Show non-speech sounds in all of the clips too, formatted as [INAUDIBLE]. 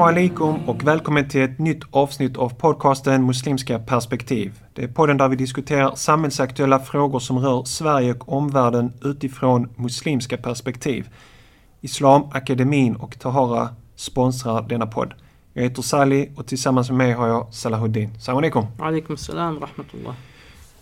Assalamu alaikum och välkommen till ett nytt avsnitt av podcasten Muslimska perspektiv. Det är podden där vi diskuterar samhällsaktuella frågor som rör Sverige och omvärlden utifrån muslimska perspektiv. Islamakademin och Tahara sponsrar denna podd. Jag heter Sali och tillsammans med mig har jag Salahuddin. Salam alaikum. Alaikum salam rahmatullah.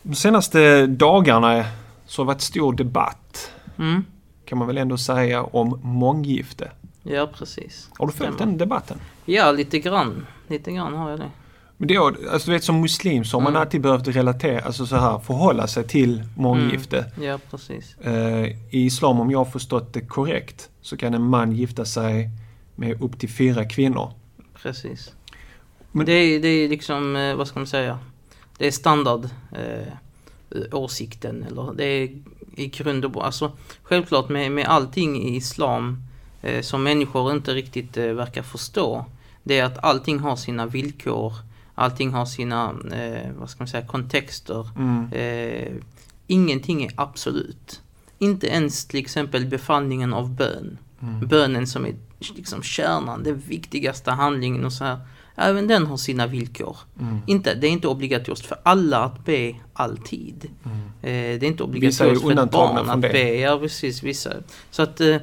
De senaste dagarna så har det varit stor debatt, Mm. kan man väl ändå säga, om månggifte. Ja, precis. Har du följt den debatten? Ja, lite grann. Lite grann har jag det. Men det, är- alltså du vet som muslim så har man Mm. alltid behövt relatera, alltså så här, förhålla sig till månggifte. Ja, precis. Eh, I islam, om jag har förstått det korrekt, så kan en man gifta sig med upp till fyra kvinnor. Precis. Men- Det, är, det är liksom, eh, vad ska man säga? Det är standard eh, åsikten eller det är i grund och botten. Alltså självklart med, med allting i islam eh, som människor inte riktigt eh, verkar förstå. Det är att allting har sina villkor. Allting har sina, eh, vad ska man säga, kontexter. Mm. Eh, ingenting är absolut. Inte ens till exempel befallningen av bön. Mm. Bönen som är liksom kärnan, den viktigaste handlingen och så här. Även den har sina villkor. Mm. Inte, det är inte obligatoriskt för alla att be alltid. Mm. Eh, det är inte Vissa är obligatoriskt för ett barn att det. be. Ja, precis. Vissa. Så att eh,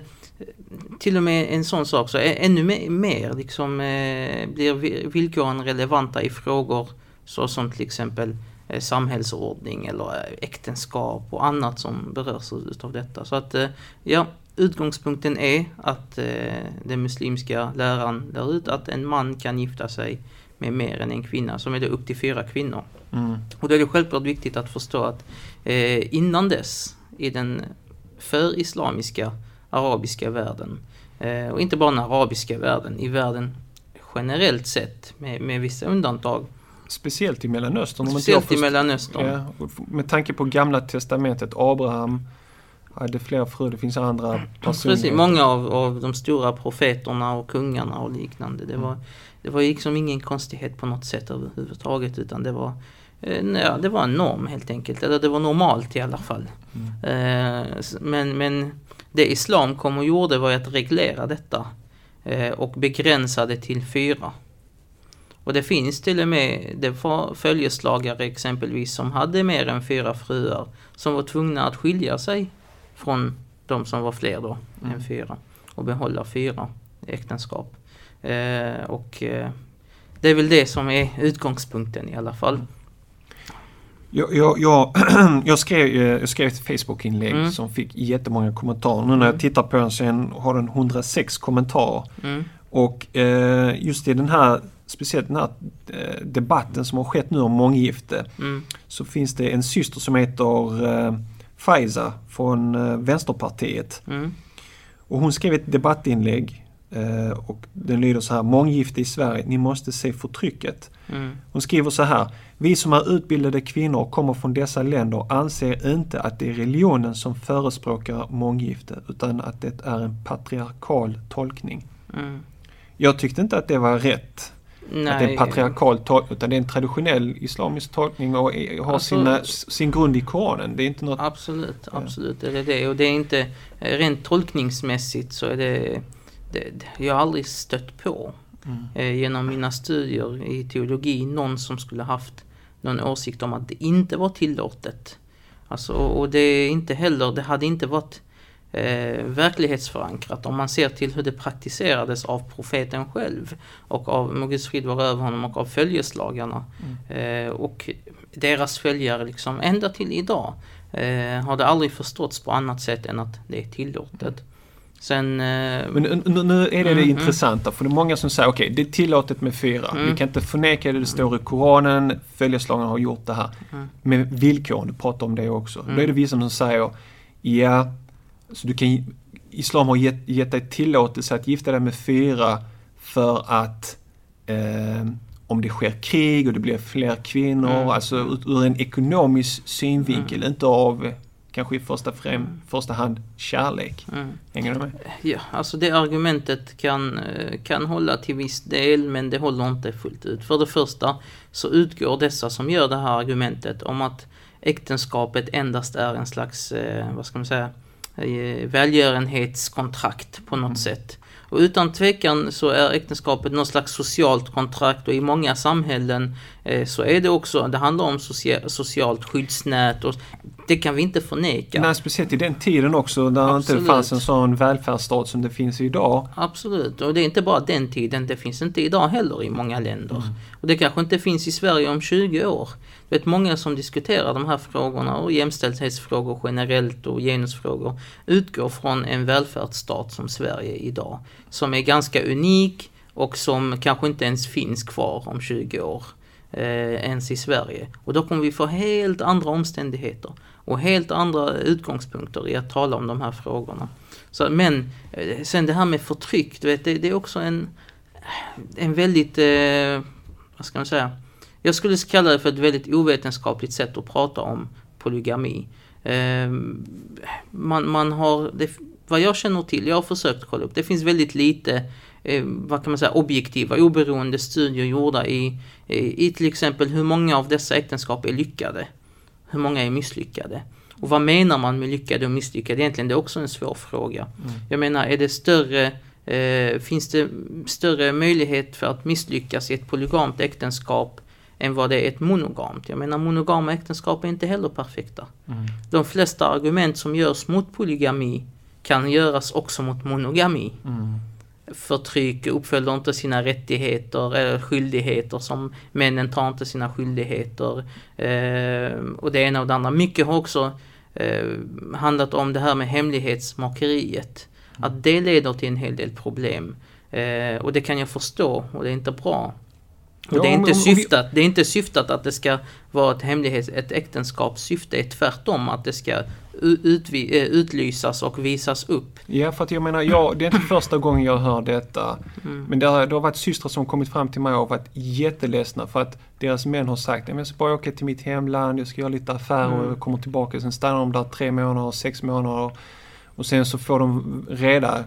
till och med en sån sak så ännu mer, liksom, eh, blir vi- villkoren relevanta i frågor såsom till exempel eh, samhällsordning eller eh, äktenskap och annat som berörs utav detta. Så att ja, utgångspunkten är att den muslimska läran lär ut att en man kan gifta sig med mer än en kvinna, som är det upp till fyra kvinnor. Mm. Och då är det självklart viktigt att förstå att innan dess i den för-islamiska arabiska världen, eh, och inte bara den arabiska världen, i världen generellt sett med, med vissa undantag, Speciellt i Mellanöstern. speciellt i Mellanöstern. Ja, med tanke på gamla testamentet, Abraham hade flera fruar, det finns andra Precis, personer. många av, av de stora profeterna och kungarna och liknande. Det var, det var liksom ingen konstighet på något sätt överhuvudtaget utan det var, eh, ja, det var en norm helt enkelt. Eller det var normalt i alla fall. Mm. Eh, men, men det islam kom och gjorde var att reglera detta eh, och begränsa det till fyra. Och det finns till och med det var följeslagare exempelvis som hade mer än fyra fruar som var tvungna att skilja sig från de som var fler då Mm. än fyra och behålla fyra äktenskap. Eh, och eh, det är väl det som är utgångspunkten i alla fall. Jag, jag, jag, [CLEARS THROAT] jag, skrev, jag skrev ett Facebook-inlägg Mm. som fick jättemånga kommentarer. Nu när jag tittar på den sen har den 106 kommentarer. Mm. Och eh, just i den här, speciellt den här eh, debatten som har skett nu om månggifte, Mm. så finns det en syster som heter eh, Faiza från eh, Vänsterpartiet. Mm. Och hon skrev ett debattinlägg eh, och den lyder så här, månggifte i Sverige, ni måste se förtrycket. Mm. Hon skriver så här, vi som är utbildade kvinnor och kommer från dessa länder anser inte att det är religionen som förespråkar månggifte utan att det är en patriarkal tolkning. Mm. Jag tyckte inte att det var rätt. Nej. Att det är en patriarkal tolkning, utan det är en traditionell islamisk tolkning och är- har Alltså- sina, sin grund i Koranen. Det är inte något... Absolut, absolut är det det. Och det är inte, rent tolkningsmässigt så är det, det, det jag har aldrig stött på Mm. eh, genom mina studier i teologi någon som skulle haft någon åsikt om att det inte var tillåtet. Alltså, och det är inte heller, det hade inte varit eh, verklighetsförankrat om man ser till hur det praktiserades av profeten själv och av, må Guds frid vara över honom, och av följeslagarna. Eh, och deras följare liksom ända till idag eh, har det aldrig förståtts på annat sätt än att det är tillåtet. Sen... Eh, Men nu, nu- är det det Mm, mm. intressanta, för det är många som säger okej, det är tillåtet med fyra. Mm. Vi kan inte förneka det, det står i Koranen, följeslagarna har gjort det här. Mm. Men villkoren, du pratar om det också. Då Mm. är det vissa som säger, ja, så du kan, Islam har gett, gett dig tillåtelse att gifta dig med fyra för att eh, om det sker krig och det blir fler kvinnor, Mm. alltså ut, ur en ekonomisk synvinkel, inte av kanske i första, främ, första hand kärlek. mm. Hänger du med? Ja, alltså det argumentet kan, eh, kan hålla till viss del men det håller inte fullt ut. För det första så utgår dessa som gör det här argumentet om att äktenskapet endast är en slags, eh, vad ska man säga, eh, välgörenhetskontrakt på något mm. sätt. Och utan tvekan så är äktenskapet något slags socialt kontrakt och i många samhällen eh, så är det också, det handlar om socia socialt skyddsnät och det kan vi inte förneka. Nej, speciellt i den tiden också där Absolut. det inte fanns en sån välfärdsstat som det finns idag. Absolut, och det är inte bara den tiden, det finns inte idag heller i många länder. Mm. Och det kanske inte finns i Sverige om 20 år. Det är många som diskuterar de här frågorna och jämställdhetsfrågor generellt och genusfrågor utgår från en välfärdsstat som Sverige idag. Som är ganska unik och som kanske inte ens finns kvar om 20 år. Eh, ens i Sverige. Och då kommer vi få helt andra omständigheter och helt andra utgångspunkter i att tala om de här frågorna. Så, men eh, sen det här med förtryck, du vet, det, det är också en, en väldigt, eh, vad ska man säga, jag skulle kalla det för ett väldigt ovetenskapligt sätt att prata om polygami. Eh, man, man har, det, vad jag känner till, jag har försökt kolla upp, det finns väldigt lite eh, vad kan man säga, objektiva, oberoende studier gjorda i, i, i till exempel hur många av dessa äktenskap är lyckade. Hur många är misslyckade? Och vad menar man med lyckade och misslyckade? Egentligen det är också en svår fråga. Mm. Jag menar, är det större eh, finns det större möjlighet för att misslyckas i ett polygamt äktenskap än vad det är ett monogamt. Jag menar monogama äktenskap är inte heller perfekta. Mm. De flesta argument som görs mot polygami kan göras också mot monogami. Mm. Förtryck, uppfyller inte sina rättigheter eller skyldigheter som männen tar inte sina skyldigheter. Eh, och det ena och det andra. Mycket har också eh, handlat om det här med hemlighetsmakeriet. Mm. Att det leder till en hel del problem. Eh, och det kan jag förstå och det är inte bra. Och det, är inte syftat, det är inte syftat att det ska vara ett hemlighets, ett äktenskapssyfte, är tvärtom att det ska utvi, eh, utlysas och visas upp. Ja, för att jag menar, jag, det är inte [CLEARS THROAT] första gången jag hör detta. Mm. Men det har, det har varit systrar som kommit fram till mig och varit jätteledsna för att deras män har sagt att jag ska bara åka till mitt hemland, jag ska göra lite affärer mm. och jag kommer tillbaka. Sen stannar de där tre månader, sex månader. Och sen så får de reda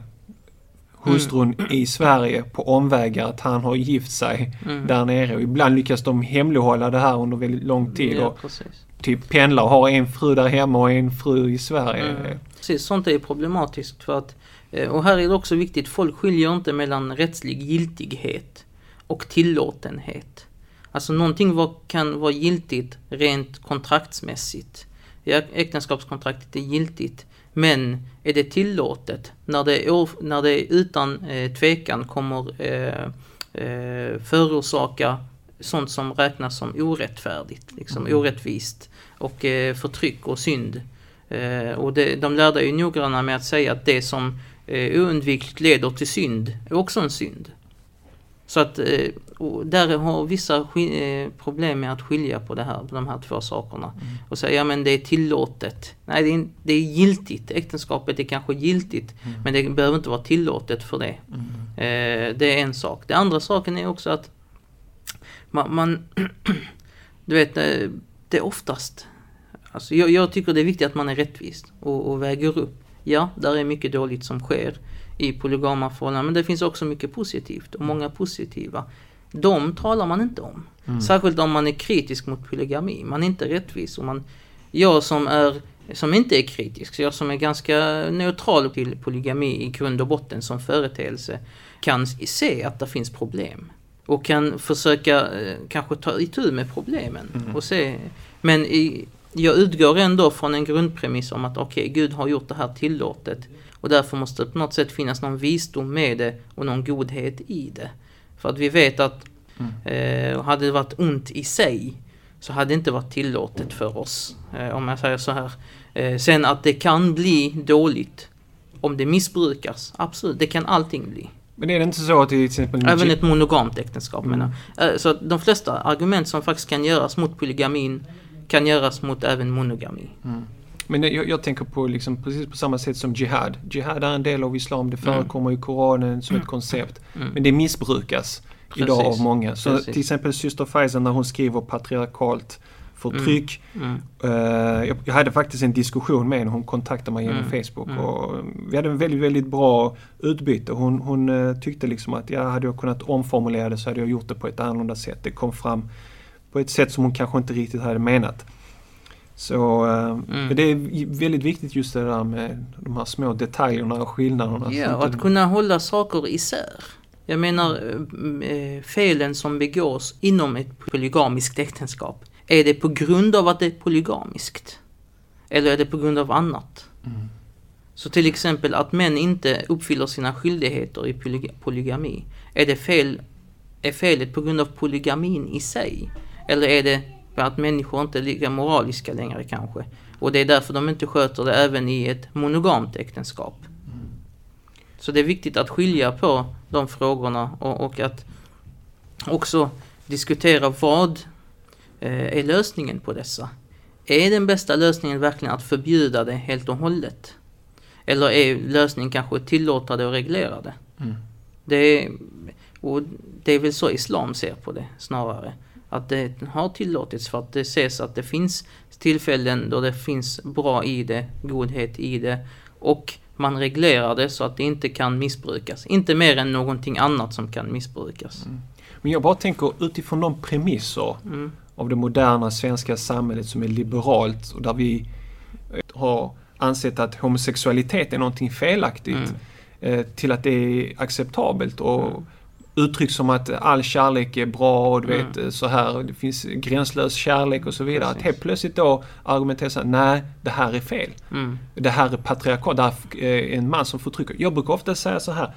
hustrun mm. i Sverige på omvägar att han har gift sig mm. där nere. Och ibland lyckas de hemlighålla det här under väldigt lång tid. Ja, och typ pendlar och har en fru där hemma och en fru i Sverige. Mm. Precis, sånt är problematiskt för att eh, och här är det också viktigt, folk skiljer inte mellan rättslig giltighet och tillåtenhet. Alltså någonting var, kan vara giltigt rent kontraktsmässigt. Äktenskapskontraktet är giltigt men är det tillåtet när det, när det utan eh, tvekan kommer eh, eh, förorsaka sånt som räknas som orättfärdigt, liksom mm. orättvist och eh, förtryck och synd. Eh, och det, de lärde ju noggranna med att säga att det som eh, oundvikligt leder till synd är också en synd. Så att eh, där har vissa eh, problem med att skilja på det här, på de här två sakerna. Mm. Och säga, ja men det är tillåtet. Nej, det är, det är giltigt. Äktenskapet är kanske giltigt, mm. men det behöver inte vara tillåtet för det. Mm. Eh, det är en sak. Den andra saken är också att man, man [CLEARS THROAT] du vet, det är oftast, alltså jag, jag, tycker det är viktigt att man är rättvis och, och väger upp. Ja, där är mycket dåligt som sker i polygama förhållanden. Men det finns också mycket positivt och många positiva. De talar man inte om. Mm. Särskilt om man är kritisk mot polygami. Man är inte rättvis. Och man, jag som, är, som inte är kritisk, jag som är ganska neutral till polygami i grund och botten som företeelse, kan se att det finns problem. Och kan försöka eh, kanske ta itu med problemen. Mm. Och se. Men i, jag utgår ändå från en grundpremiss om att okej, okay, Gud har gjort det här tillåtet. Och därför måste det på något sätt finnas någon visdom med det och någon godhet i det. För att vi vet att mm. eh, hade det varit ont i sig så hade det inte varit tillåtet för oss. Eh, om jag säger så här. Eh, sen att det kan bli dåligt om det missbrukas. Absolut, det kan allting bli. Men är det inte så att till exempel... Även ett monogamt äktenskap mm. menar eh, Så de flesta argument som faktiskt kan göras mot polygamin kan göras mot även monogami. Mm. Men jag, jag, tänker på liksom precis på samma sätt som Jihad. Jihad är en del av Islam. Det mm. förekommer mm. i Koranen som ett mm. koncept. Mm. Men det missbrukas precis. idag av många. Så precis. till exempel syster Faiza när hon skriver patriarkalt förtryck. Mm. Uh, jag, jag, hade faktiskt en diskussion med henne. Hon kontaktade mig genom mm. Facebook. Mm. Och vi hade en väldigt, väldigt bra utbyte. Hon, hon uh, tyckte liksom att jag hade jag kunnat omformulera det så hade jag gjort det på ett annorlunda sätt. Det kom fram på ett sätt som hon kanske inte riktigt hade menat. Så mm. det är väldigt viktigt just det där med de här små detaljerna och skillnaderna. Ja, och att kunna hålla saker isär. Jag menar eh, felen som begås inom ett polygamiskt äktenskap. Är det på grund av att det är polygamiskt? Eller är det på grund av annat? Mm. Så till exempel att män inte uppfyller sina skyldigheter i polygami. Är det fel, är felet på grund av polygamin i sig? Eller är det för att människor inte är lika moraliska längre kanske? Och det är därför de inte sköter det även i ett monogamt äktenskap. Mm. Så det är viktigt att skilja på de frågorna och, och att också diskutera vad är lösningen på dessa. Är den bästa lösningen verkligen att förbjuda det helt och hållet? Eller är lösningen kanske att tillåta det och reglera det? Mm. Det, är, och det är väl så islam ser på det snarare. Att det har tillåtits för att det ses att det finns tillfällen då det finns bra i det, godhet i det. Och man reglerar det så att det inte kan missbrukas. Inte mer än någonting annat som kan missbrukas. Mm. Men jag bara tänker utifrån de premisser mm. Av det moderna svenska samhället som är liberalt och där vi har ansett att homosexualitet är någonting felaktigt mm. eh, till att det är acceptabelt och mm. uttryck som att all kärlek är bra och du vet mm. så här, det finns gränslös kärlek och så vidare. Precis. Att helt plötsligt då argumentera så här, nej det här är fel. Mm. Det här är patriarkat, det här är en man som förtrycker. Jag brukar ofta säga så här,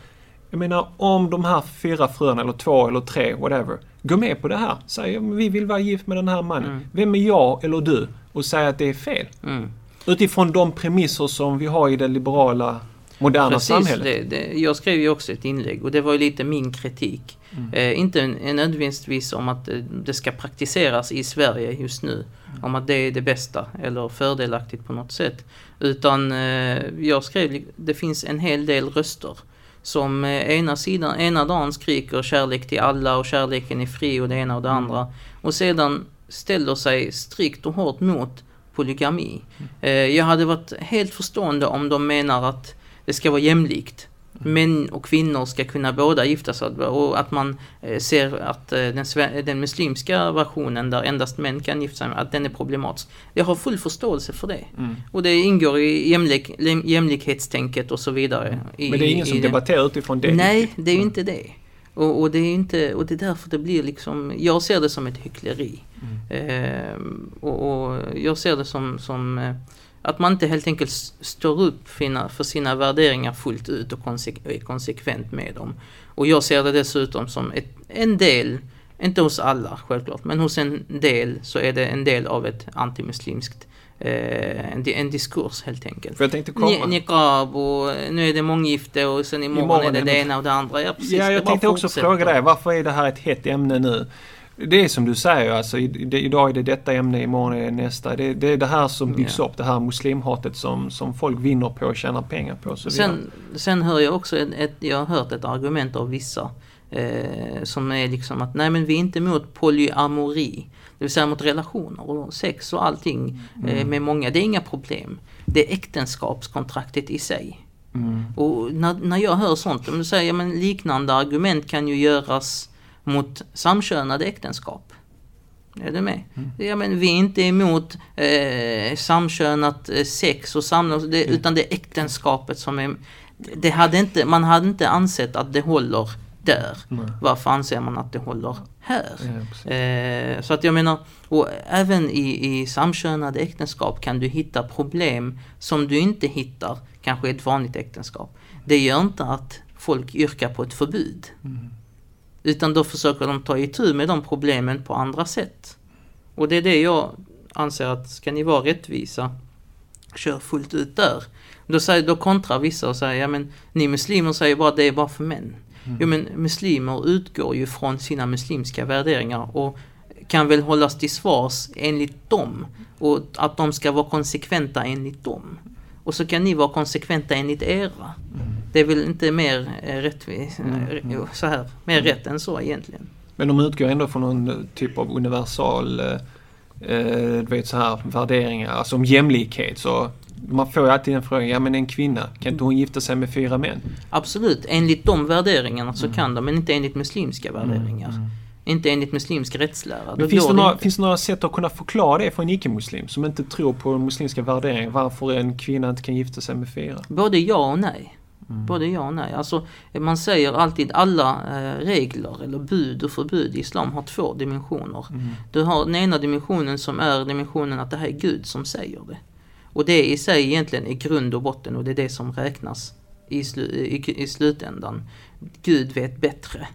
jag menar om de här fyra fruarna eller två eller tre, whatever, går med på det här. Säger vi vill vara gift med den här mannen. Mm. Vem är jag eller du? Och säger att det är fel. Mm. Utifrån de premisser som vi har i det liberala moderna Precis, samhället. Det, det, jag skrev ju också ett inlägg och det var ju lite min kritik. Mm. Eh, inte nödvändigtvis om att eh, det ska praktiseras i Sverige just nu. Mm. Om att det är det bästa eller fördelaktigt på något sätt. Utan eh, jag skrev, det finns en hel del röster som eh, ena, sidan, ena dagen skriker kärlek till alla och kärleken är fri och det ena och det mm. andra. Och sedan ställer sig strikt och hårt mot polygami. Eh, jag hade varit helt förstående om de menar att det ska vara jämlikt. Män och kvinnor ska kunna båda gifta sig och att man eh, ser att eh, den, den muslimska versionen där endast män kan gifta sig, att den är problematisk. Jag har full förståelse för det. Mm. Och det ingår i jämlik, jämlikhetstänket och så vidare. I, Men det är ingen som debatterar utifrån det? Nej, det är ju inte det. Och, och, det är inte, och det är därför det blir liksom, jag ser det som ett hyckleri. Mm. Eh, och, och, jag ser det som, som eh, att man inte helt enkelt står upp för sina värderingar fullt ut och är konsekvent med dem. Och jag ser det dessutom som ett, en del, inte hos alla självklart, men hos en del så är det en del av ett antimuslimskt eh, en, en diskurs helt enkelt. För jag tänkte komma. Niqab och nu är det månggifte och sen imorgon, imorgon är det det ena och det andra. Ja, precis, ja jag tänkte också fråga dig, varför är det här ett hett ämne nu? Det är som du säger, alltså, idag är det detta ämne, imorgon är det nästa. Det, det är det här som byggs ja. upp, det här muslimhatet som, som folk vinner på och tjänar pengar på. Så sen, sen hör jag också, ett, ett, jag har hört ett argument av vissa eh, som är liksom att nej men vi är inte emot polyamori. Det vill säga mot relationer och sex och allting eh, mm. med många. Det är inga problem. Det är äktenskapskontraktet i sig. Mm. Och när, när jag hör sånt, då säger jag men liknande argument kan ju göras mot samkönade äktenskap. Är du med? Mm. Ja, men vi är inte emot eh, samkönat eh, sex och samlag, det, mm. utan det är äktenskapet som är... Det hade inte, man hade inte ansett att det håller där. Nej. Varför anser man att det håller här? Ja, eh, så att jag menar, och även i, i samkönade äktenskap kan du hitta problem som du inte hittar kanske i ett vanligt äktenskap. Det gör inte att folk yrkar på ett förbud. Mm. Utan då försöker de ta itu med de problemen på andra sätt. Och det är det jag anser att ska ni vara rättvisa, kör fullt ut där. Då, säger, då kontrar vissa och säger, ja men ni muslimer säger bara det är bara för män. Mm. Jo men muslimer utgår ju från sina muslimska värderingar och kan väl hållas till svars enligt dem. Och att de ska vara konsekventa enligt dem. Och så kan ni vara konsekventa enligt era. Mm. Det är väl inte mer eh, rättvist, mm. mm. så här, mer mm. rätt än så egentligen. Men de utgår ändå från någon typ av universal eh, eh du vet så här värderingar, alltså om jämlikhet. Så man får ju alltid en fråga, ja men en kvinna, kan inte hon gifta sig med fyra män? Absolut, enligt de värderingarna så mm. kan de, men inte enligt muslimska värderingar. Inte enligt muslimsk rättslära. Men finns, det några, finns det några sätt att kunna förklara det för en icke-muslim som inte tror på muslimska värderingar? Varför en kvinna inte kan gifta sig med fyra? Både ja och nej. Mm. Både ja och nej. Alltså, man säger alltid alla eh, regler eller bud och förbud i islam har två dimensioner. Mm. Du har den ena dimensionen som är dimensionen att det här är Gud som säger det. Och det i sig egentligen är grund och botten och det är det som räknas i, slu, i, i slutändan. Gud vet bättre.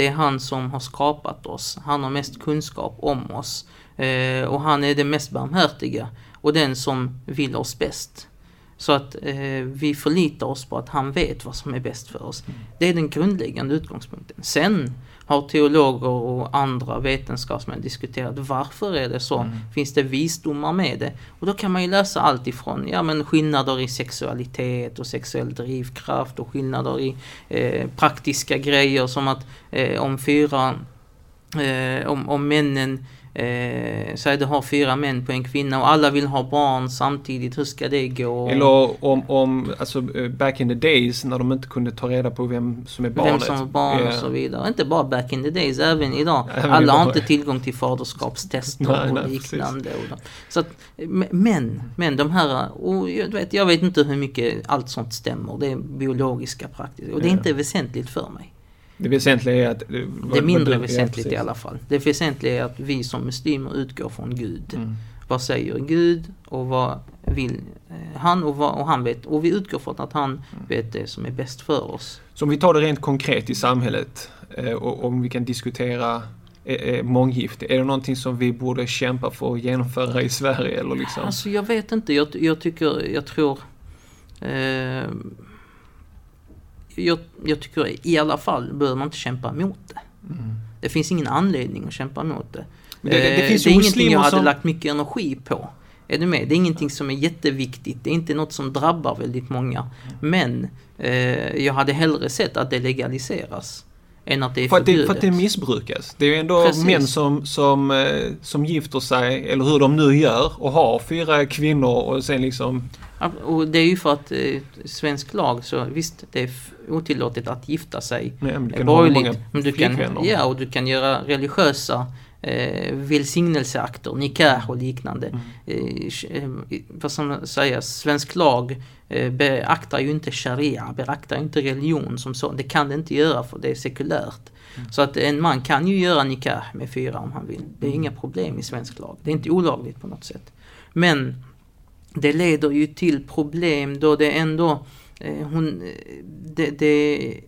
Det är han som har skapat oss. Han har mest kunskap om oss. Eh, och han är den mest barmhärtiga och den som vill oss bäst. Så att eh, vi förlitar oss på att han vet vad som är bäst för oss. Det är den grundläggande utgångspunkten. Sen har teologer och andra vetenskapsmän diskuterat varför är det så? Mm. Finns det visdomar med det? Och då kan man ju läsa allt ifrån ja, men skillnader i sexualitet och sexuell drivkraft och skillnader i eh, praktiska grejer som att eh, om fyra eh, om, om männen Eh, du har fyra män på en kvinna och alla vill ha barn samtidigt, hur ska det gå? Eller om, om, alltså eh, back in the days när de inte kunde ta reda på vem som är barnet. Vem som var barn och så vidare. Inte bara back in the days, även idag. Även Alla har idag. inte tillgång till faderskapstester Nej, och nej, liknande. Och så att, men, men de här, och jag, vet, jag vet inte hur mycket allt sånt stämmer. Det är biologiska praktiska och det är inte väsentligt för mig. Det väsentliga är att... Det är mindre väsentligt i alla fall. Det väsentliga är att vi som muslimer utgår från Gud. Mm. Vad säger Gud och vad vill eh, han och, vad, och han vet. Och vi utgår från att han Mm. vet det som är bäst för oss. Så om vi tar det rent konkret i samhället eh, och om vi kan diskutera eh, månggifte. Är det någonting som vi borde kämpa för att genomföra i Sverige eller liksom? Alltså jag vet inte, jag, jag tycker, jag tror eh, jag, jag tycker i alla fall bör man inte kämpa mot det. Mm. Det finns ingen anledning att kämpa mot det. Men det, det, det Eh, finns det är ingenting jag hade som... lagt mycket energi på. Är du med? Det är ingenting som är jätteviktigt. Det är inte något som drabbar väldigt många. Men eh, jag hade hellre sett att det legaliseras. Än att det är För att det, förbjudet. för att det missbrukas. Det är ju ändå Precis. män som, som, eh, som gifter sig, eller hur de nu gör, och har fyra kvinnor och sen liksom... Och det är ju för att eh, svensk lag så visst det är otillåtet att gifta sig men du kan ha borgerligt. många Men du kan, ja, och du kan göra religiösa eh, välsignelseakter, nikah och liknande. Mm. Eh, eh, vad som sägas, svensk lag eh, beaktar ju inte sharia, beaktar inte religion som så. Det kan det inte göra för det är sekulärt. Mm. Så att en man kan ju göra nikah med fyra om han vill. Det är inga problem i svensk lag. Det är inte olagligt på något sätt. Men det leder ju till problem då det ändå eh, hon, eh, det, det,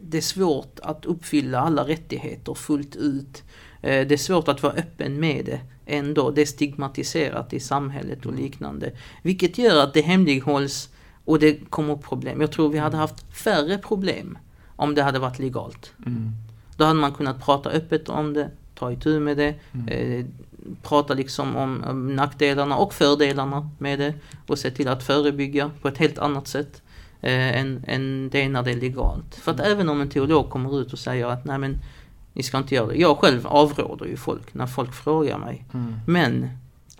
det är svårt att uppfylla alla rättigheter fullt ut. Eh, det är svårt att vara öppen med det ändå. Det är stigmatiserat i samhället och liknande. Vilket gör att det hemlighålls och det kommer problem. Jag tror vi hade haft färre problem om det hade varit legalt. Mm. Då hade man kunnat prata öppet om det, ta itu med det, eh, prata liksom om, om nackdelarna och fördelarna med det och se till att förebygga på ett helt annat sätt eh, än, än det är när det är legalt. För att även om en teolog kommer ut och säger att nej men ni ska inte göra det. Jag själv avråder ju folk när folk frågar mig. Mm. Men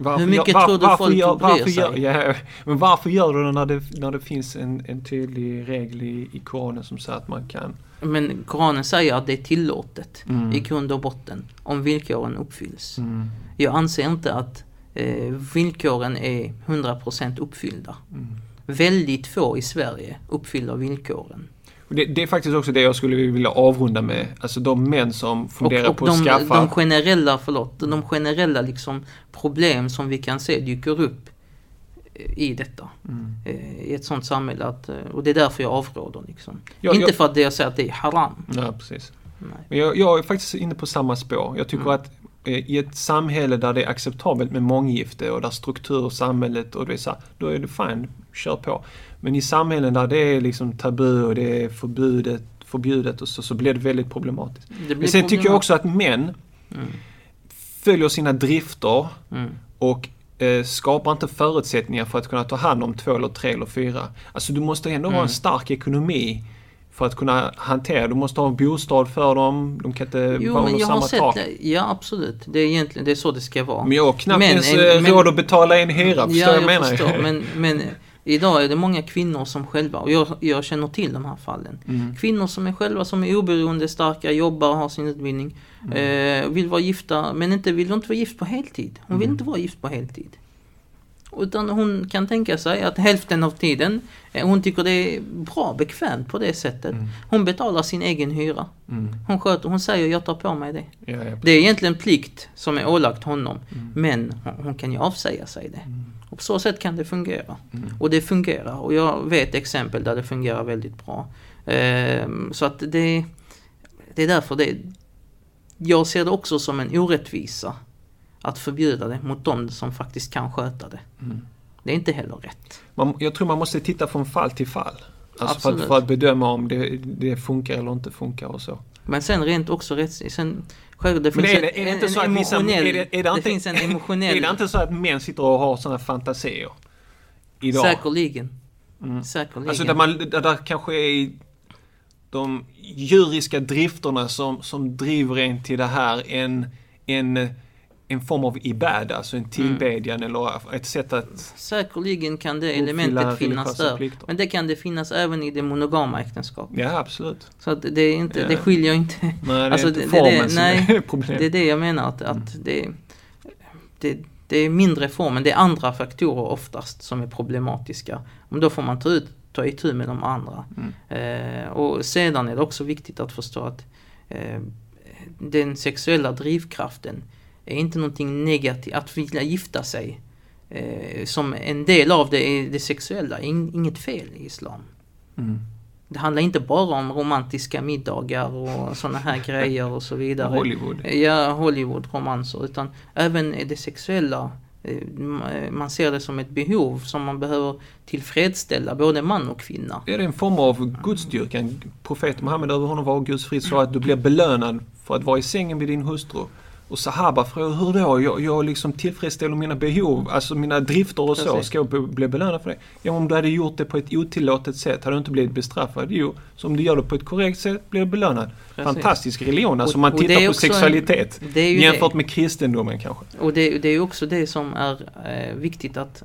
Varför Hur mycket gör- tror du folk gör, bryr sig? Gör, ja, men varför gör du det när det, när det finns en, en tydlig regel i, i Koranen som säger att man kan... Men Koranen säger att det är tillåtet Mm. i grund och botten om villkoren uppfylls. Mm. Jag anser inte att eh, villkoren är 100% uppfyllda. Mm. Väldigt få i Sverige uppfyller villkoren. Det, det är faktiskt också det jag skulle vilja avrunda med. Alltså de män som funderar Och, och på de, att skaffa... de generella, förlåt, de generella liksom problem som vi kan se dyker upp eh, i detta. Mm. eh, I ett sånt samhälle. Att, eh, och det är därför jag avråder. Liksom. Jag- inte jag- för att det jag säger att det är haram. Ja, precis. Nej. Men jag, jag är faktiskt inne på samma spår. Jag tycker Mm. att i ett samhälle där det är acceptabelt med månggifte och där struktur och samhället och det är så här, då är det fine, kör på. Men i samhällen där det är liksom tabu och det är förbjudet, förbjudet och så, så blir det väldigt problematiskt. Det blir Men sen tycker jag också att män Mm. följer sina drifter Mm. och eh, skapar inte förutsättningar för att kunna ta hand om två eller tre eller fyra. Alltså du måste ändå ha Mm. en stark ekonomi för att kunna hantera. Du måste ha en bostad för dem. De kan inte Jo, vara men under samma sett tak. Ja, absolut. Det är egentligen det är så det ska vara. Men jag har knappt Men ens en- eh, men- råd att betala en hyra. Förstår ja, jag jag menar? förstår. [LAUGHS] Men, men, Idag är det många kvinnor som själva, och jag, jag känner till de här fallen. Mm. Kvinnor som är själva som är oberoende, starka, jobbar har sin utbildning. Mm. Eh, vill vara gifta, men inte, vill inte vara gift på heltid. Hon vill Mm. inte vara gift på heltid. Utan hon kan tänka sig att hälften av tiden, eh, hon tycker det är bra, bekvämt på det sättet. Mm. Hon betalar sin egen hyra. Mm. Hon sköter, hon säger jag tar på mig det. Ja, ja. Det är egentligen plikt som är ålagt honom. Mm. Men hon, hon kan ju avsäga sig det. Mm. Och på så sätt kan det fungera. Mm. Och det fungerar. Och jag vet exempel där det fungerar väldigt bra. Ehm, så att det, det är därför det... Jag ser det också som en orättvisa att förbjuda det mot de som faktiskt kan sköta det. Mm. Det är inte heller rätt. Man, jag tror man måste titta från fall till fall. Alltså för, att, för att bedöma om det, det funkar eller inte funkar och så. Men sen rent också rättsligt. Sen, själv, det Men finns är det, är det en, inte en så att emotionell... Är det, är det, det inte, finns en emotionell... [LAUGHS] Är det inte så att män sitter och har sådana fantasier? Idag? Säkerligen. Mm. Säkerligen. Alltså där, man, där, där kanske är de djuriska drifterna som, som driver en till det här. En, en, en form av ibad, alltså en tillbedjan eller ett sätt att Säkerligen kan det elementet finnas där. plikter. Men det kan det finnas även i det monogama äktenskapet. Ja, absolut. Så det är inte, Ja. det skiljer inte. Nej, det är [LAUGHS] Alltså, inte det- det det- formen som nej, är [LAUGHS] problemet. Det är det jag menar att, att det, det, det är mindre formen. Det är andra faktorer oftast som är problematiska. Men då får man ta, ut, ta itu med de andra. Mm. Eh, och sedan är det också viktigt att förstå att eh, den sexuella drivkraften är inte någonting negativt. Att vilja gifta sig eh, som en del av det, är det sexuella är in, inget fel i Islam. Mm. Det handlar inte bara om romantiska middagar och sådana här [LAUGHS] grejer och så vidare. Hollywood. Ja, Hollywood-romanser. Utan även det sexuella. eh, Man ser det som ett behov som man behöver tillfredsställa, både man och kvinna. Är det en form av gudsdyrkan? Profeten Muhammed över honom var Guds frid sa att du blir belönad för att vara i sängen med din hustru. Och Sahaba frågade hur då? Jag, jag liksom tillfredsställer mina behov, alltså mina drifter och så. Ska jag bli belönad för det? Ja, om du hade gjort det på ett otillåtet sätt hade du inte blivit bestraffad. Jo, så om du gör det på ett korrekt sätt blir du belönad. Precis. Fantastisk religion, alltså Och- man tittar på en- sexualitet. Det är ju Jämfört det. med kristendomen kanske. Och det, det är också det som är eh, viktigt att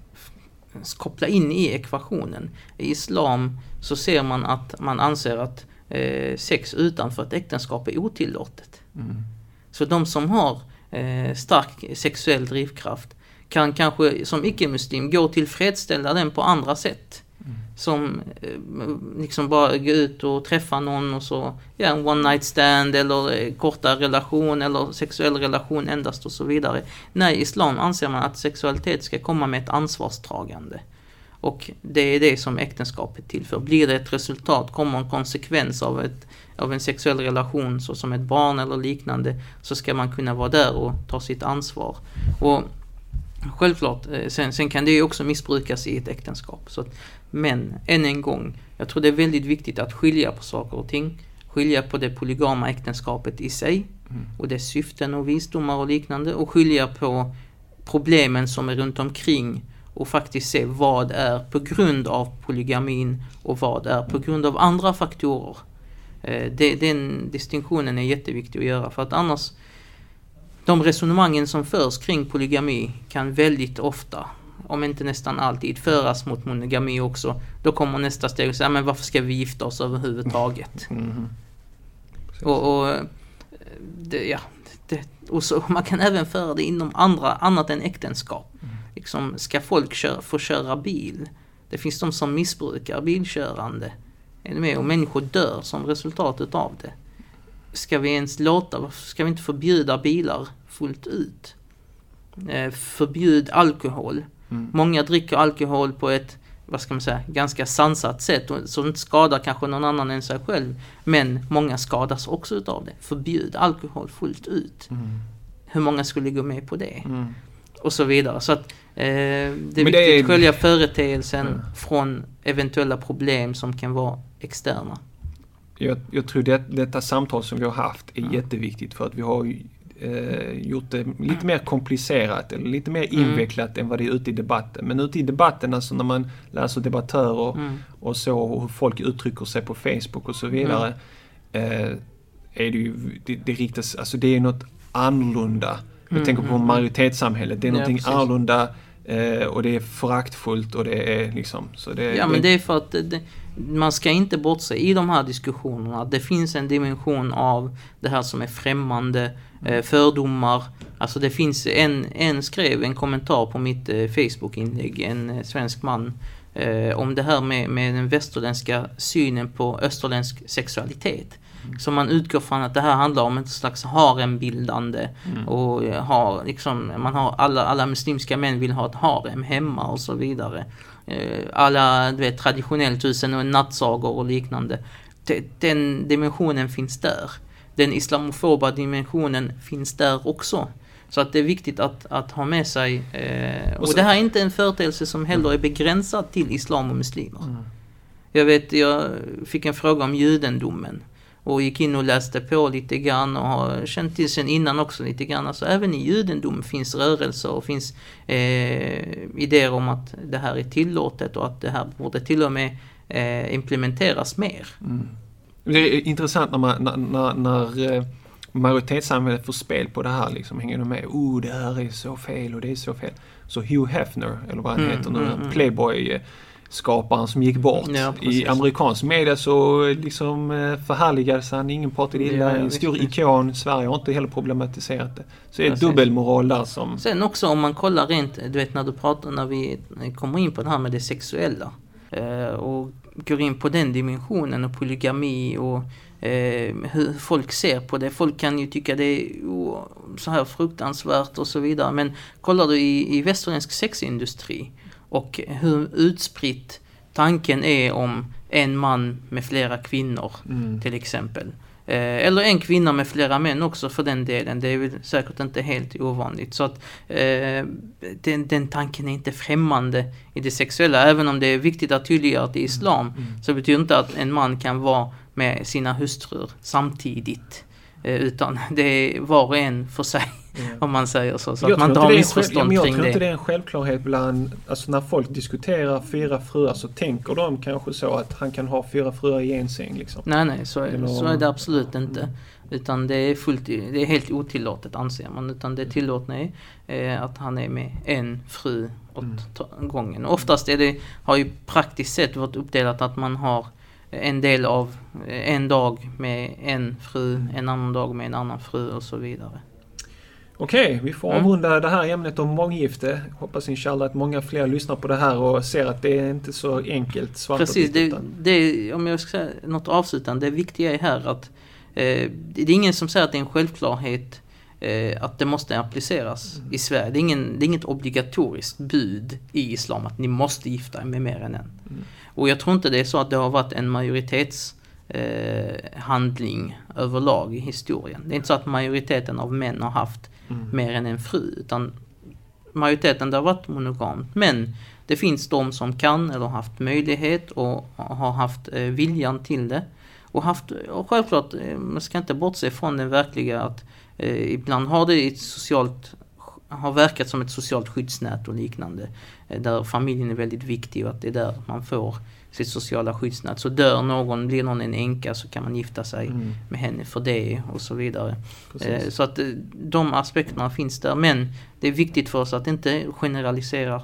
koppla in i ekvationen. I Islam så ser man att man anser att eh, sex utanför ett äktenskap är otillåtet. Mm. Så de som har eh, stark sexuell drivkraft kan kanske som icke-muslim gå och tillfredsställa den på andra sätt. Som eh, liksom bara gå ut och träffa någon och så, ja en one night stand eller eh, korta relation eller sexuell relation endast och så vidare. Nej, i islam anser man att sexualitet ska komma med ett ansvarstagande. Och det är det som äktenskapet tillför. Blir det ett resultat, kommer en konsekvens av, ett, av en sexuell relation såsom ett barn eller liknande så ska man kunna vara där och ta sitt ansvar. Och Självklart, eh, sen, sen kan det ju också missbrukas i ett äktenskap. Så att, men än en gång, jag tror det är väldigt viktigt att skilja på saker och ting. Skilja på det polygama äktenskapet i sig Mm. och dess syften och visdomar och liknande och skilja på problemen som är runt omkring och faktiskt se vad är på grund av polygamin och vad är på grund av andra faktorer. Eh, Det, den distinktionen är jätteviktig att göra för att annars de resonemangen som förs kring polygami kan väldigt ofta, om inte nästan alltid, föras mot monogami också. Då kommer nästa steg och säga, men varför ska vi gifta oss överhuvudtaget? [LAUGHS] Precis. Och, och, det, ja, det, och så, man kan även föra det inom andra, annat än äktenskap. Liksom, ska folk köra, få köra bil? Det finns de som missbrukar bilkörande. Är du med? Och människor dör som resultat utav det. Ska vi ens låta, ska vi inte förbjuda bilar fullt ut? Eh, förbjud alkohol. Mm. Många dricker alkohol på ett, vad ska man säga, ganska sansat sätt som inte skadar kanske någon annan än sig själv. Men många skadas också utav det. Förbjud alkohol fullt ut. Mm. Hur många skulle gå med på det? Mm. Och så vidare. Så att eh, det är Men viktigt det är- att skilja företeelsen från eventuella problem som kan vara externa. Jag, jag tror det, detta samtal som vi har haft är Ja. jätteviktigt för att vi har eh, gjort det lite mer komplicerat eller lite mer Mm. invecklat än vad det är ute i debatten. Men ute i debatten, alltså när man läser debattörer Mm. och så och hur folk uttrycker sig på Facebook och så vidare. Mm. Eh, är det ju, det, det riktas, alltså det är något annorlunda. Jag Mm, tänker på mm, majoritetssamhället. Det är Ja, någonting precis. annorlunda Eh, och det är föraktfullt och det är liksom... Så det, ja, men det är för att det, man ska inte bortse i de här diskussionerna att det finns en dimension av det här som är främmande, eh, fördomar. Alltså det finns en, en skrev en kommentar på mitt eh, Facebook-inlägg, en eh, svensk man, om det här med, med den västerländska synen på österländsk sexualitet. Så man utgår från att det här handlar om ett slags harembildande mm. och har liksom, man har alla, alla muslimska män vill ha ett harem hemma och så vidare. Eh, alla du vet, traditionell tusen och nattsagor och liknande. Den dimensionen finns där. Den islamofoba dimensionen finns där också. Så att det är viktigt att, att ha med sig. Eh, och, det här är inte en företeelse som heller är begränsad till islam och muslimer. Mm. Jag vet, jag fick en fråga om judendomen och gick in och läste på lite grann och har känt till sen innan också lite grann. Alltså även i judendom finns rörelser och finns eh, idéer om att det här är tillåtet och att det här borde till och med eh, implementeras mer. Mm. Det är intressant när, man, när, när, när eh, majoritetssamhället får spel på det här liksom. Hänger de med? Oh, det här är så fel och det är så fel. Så Hugh Hefner, eller vad han mm, heter nu, mm, mm. Playboy eh, skaparen som gick bort. Ja, I amerikansk media så liksom eh, förhärligades han, ingen pratade illa, ja, en stor visst. ikon. Sverige har inte heller problematiserat det. Så det är dubbelmoral där som... Sen också om man kollar rent, du vet när du pratar, när vi kommer in på det här med det sexuella. Eh, och går in på den dimensionen och polygami och eh, hur folk ser på det. Folk kan ju tycka det är oh, så här fruktansvärt och så vidare. Men kollar du i, i västerländsk sexindustri och hur utspritt tanken är om en man med flera kvinnor mm. till exempel. Eh, eller en kvinna med flera män också för den delen. Det är väl säkert inte helt ovanligt. Så att eh, den, den, tanken är inte främmande i det sexuella. Även om det är viktigt att tydliggöra att i islam mm. mm. så betyder inte att en man kan vara med sina hustrur samtidigt. Eh, utan det är var och en för sig. Mm. Om man säger så. Så jag att man inte har missförstånd kring det. Jag tror inte det är en självklarhet bland, alltså när folk diskuterar fyra fruar så tänker de kanske så att han kan ha fyra fruar i en säng liksom. Nej nej, så, Eller, så är det absolut inte. Mm. Utan det är, fullt, det är helt otillåtet anser man. Utan det tillåtna är eh, att han är med en fru åt mm. gången. Oftast är det, har ju praktiskt sett varit uppdelat att man har en del av en dag med en fru, en annan dag med en annan fru och så vidare. Okej, vi får mm. avrunda det här ämnet om månggifte. Hoppas inshallah att många fler lyssnar på det här och ser att det är inte så enkelt svart Precis, det, det, om jag ska säga något avslutande. Det viktiga är här att eh, det är ingen som säger att det är en självklarhet eh, att det måste appliceras mm. i Sverige. Det är, ingen, det är inget obligatoriskt bud i Islam att ni måste gifta er med mer än en. Mm. Och jag tror inte det är så att det har varit en majoritetshandling eh, överlag i historien. Det är inte så att majoriteten av män har haft mm. mer än en fru. Utan majoriteten det har varit monogamt. Men det finns de som kan eller haft möjlighet och har haft eh, viljan till det. Och, haft, och självklart, eh, man ska inte bortse från det verkliga att eh, ibland har det ett socialt har verkat som ett socialt skyddsnät och liknande. Eh, där familjen är väldigt viktig och att det är där man får sitt sociala skyddsnät. Så dör någon, blir någon en änka så kan man gifta sig mm. med henne för det och så vidare. Eh, så att eh, de aspekterna finns där. Men det är viktigt för oss att inte generalisera.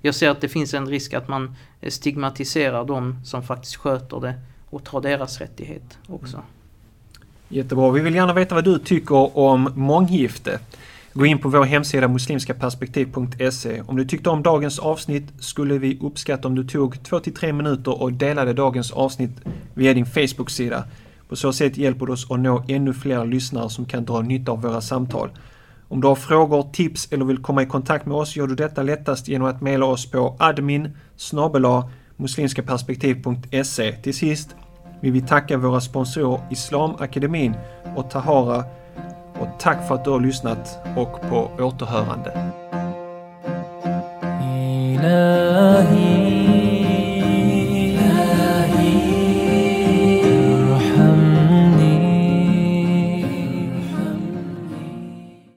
Jag ser att det finns en risk att man stigmatiserar de som faktiskt sköter det och tar deras rättighet också. Mm. Jättebra. Vi vill gärna veta vad du tycker om månggifte. Gå in på vår hemsida muslimskaperspektiv.se. Om du tyckte om dagens avsnitt skulle vi uppskatta om du tog 2-3 minuter och delade dagens avsnitt via din Facebook-sida. På så sätt hjälper du oss att nå ännu fler lyssnare som kan dra nytta av våra samtal. Om du har frågor, tips eller vill komma i kontakt med oss gör du detta lättast genom att mejla oss på admin muslimskaperspektiv.se. Till sist vill vi tacka våra sponsorer Islamakademin och Tahara och tack för att du har lyssnat och på återhörande.